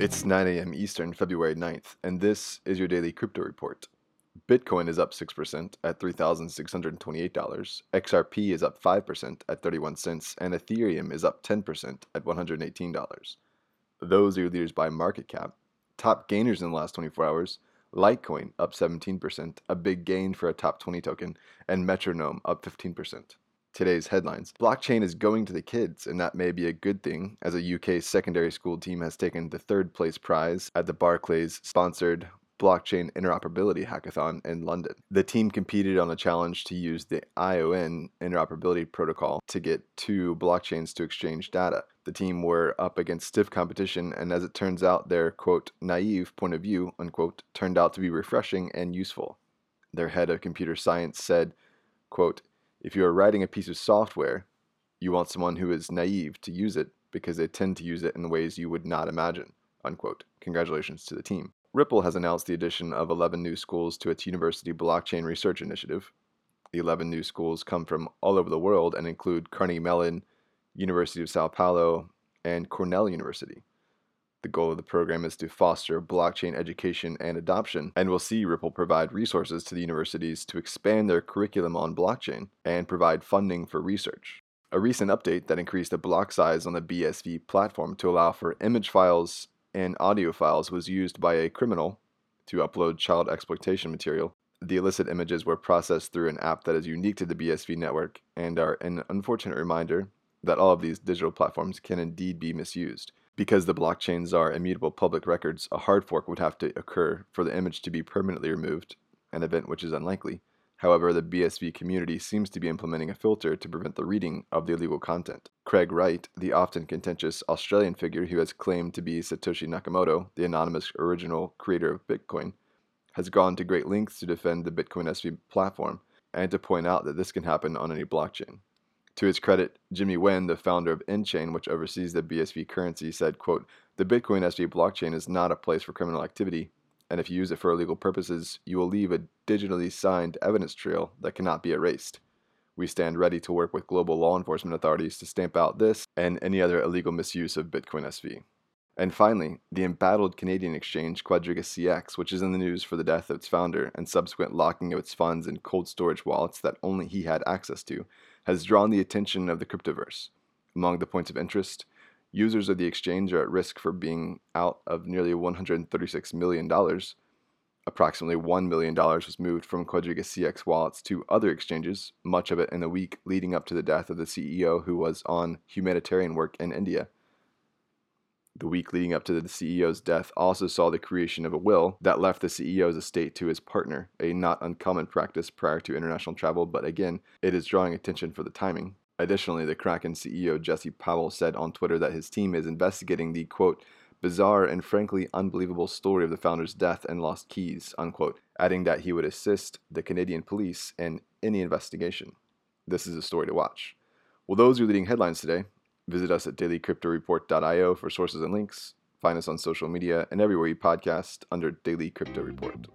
It's 9 a.m. Eastern, February 9th, and this is your daily crypto report. Bitcoin is up 6% at $3,628, XRP is up 5% at 31 cents, and Ethereum is up 10% at $118. Those are your leaders by market cap. Top gainers in the last 24 hours Litecoin up 17%, a big gain for a top 20 token, and Metronome up 15% today's headlines. Blockchain is going to the kids, and that may be a good thing, as a UK secondary school team has taken the third place prize at the Barclays sponsored Blockchain Interoperability Hackathon in London. The team competed on a challenge to use the ION interoperability protocol to get two blockchains to exchange data. The team were up against stiff competition, and as it turns out, their quote naive point of view unquote turned out to be refreshing and useful. Their head of computer science said, quote, if you are writing a piece of software, you want someone who is naive to use it because they tend to use it in ways you would not imagine. Unquote. Congratulations to the team. Ripple has announced the addition of 11 new schools to its University Blockchain Research Initiative. The 11 new schools come from all over the world and include Carnegie Mellon, University of Sao Paulo, and Cornell University. The goal of the program is to foster blockchain education and adoption, and we'll see Ripple provide resources to the universities to expand their curriculum on blockchain and provide funding for research. A recent update that increased the block size on the BSV platform to allow for image files and audio files was used by a criminal to upload child exploitation material. The illicit images were processed through an app that is unique to the BSV network and are an unfortunate reminder that all of these digital platforms can indeed be misused. Because the blockchains are immutable public records, a hard fork would have to occur for the image to be permanently removed, an event which is unlikely. However, the BSV community seems to be implementing a filter to prevent the reading of the illegal content. Craig Wright, the often contentious Australian figure who has claimed to be Satoshi Nakamoto, the anonymous original creator of Bitcoin, has gone to great lengths to defend the Bitcoin SV platform and to point out that this can happen on any blockchain. To his credit, Jimmy Nguyen, the founder of nChain, which oversees the BSV currency, said, quote, The Bitcoin SV blockchain is not a place for criminal activity, and if you use it for illegal purposes, you will leave a digitally signed evidence trail that cannot be erased. We stand ready to work with global law enforcement authorities to stamp out this and any other illegal misuse of Bitcoin SV. And finally, the embattled Canadian exchange Quadriga CX, which is in the news for the death of its founder and subsequent locking of its funds in cold storage wallets that only he had access to, has drawn the attention of the cryptoverse. Among the points of interest, users of the exchange are at risk for being out of nearly $136 million. Approximately $1 million was moved from Quadriga CX wallets to other exchanges, much of it in the week leading up to the death of the CEO who was on humanitarian work in India. The week leading up to the CEO's death also saw the creation of a will that left the CEO's estate to his partner, a not uncommon practice prior to international travel, but again, it is drawing attention for the timing. Additionally, the Kraken CEO Jesse Powell said on Twitter that his team is investigating the quote, bizarre and frankly unbelievable story of the founder's death and lost keys, unquote, adding that he would assist the Canadian police in any investigation. This is a story to watch. Well, those are leading headlines today. Visit us at dailycryptoreport.io for sources and links. Find us on social media and everywhere you podcast under Daily Crypto Report.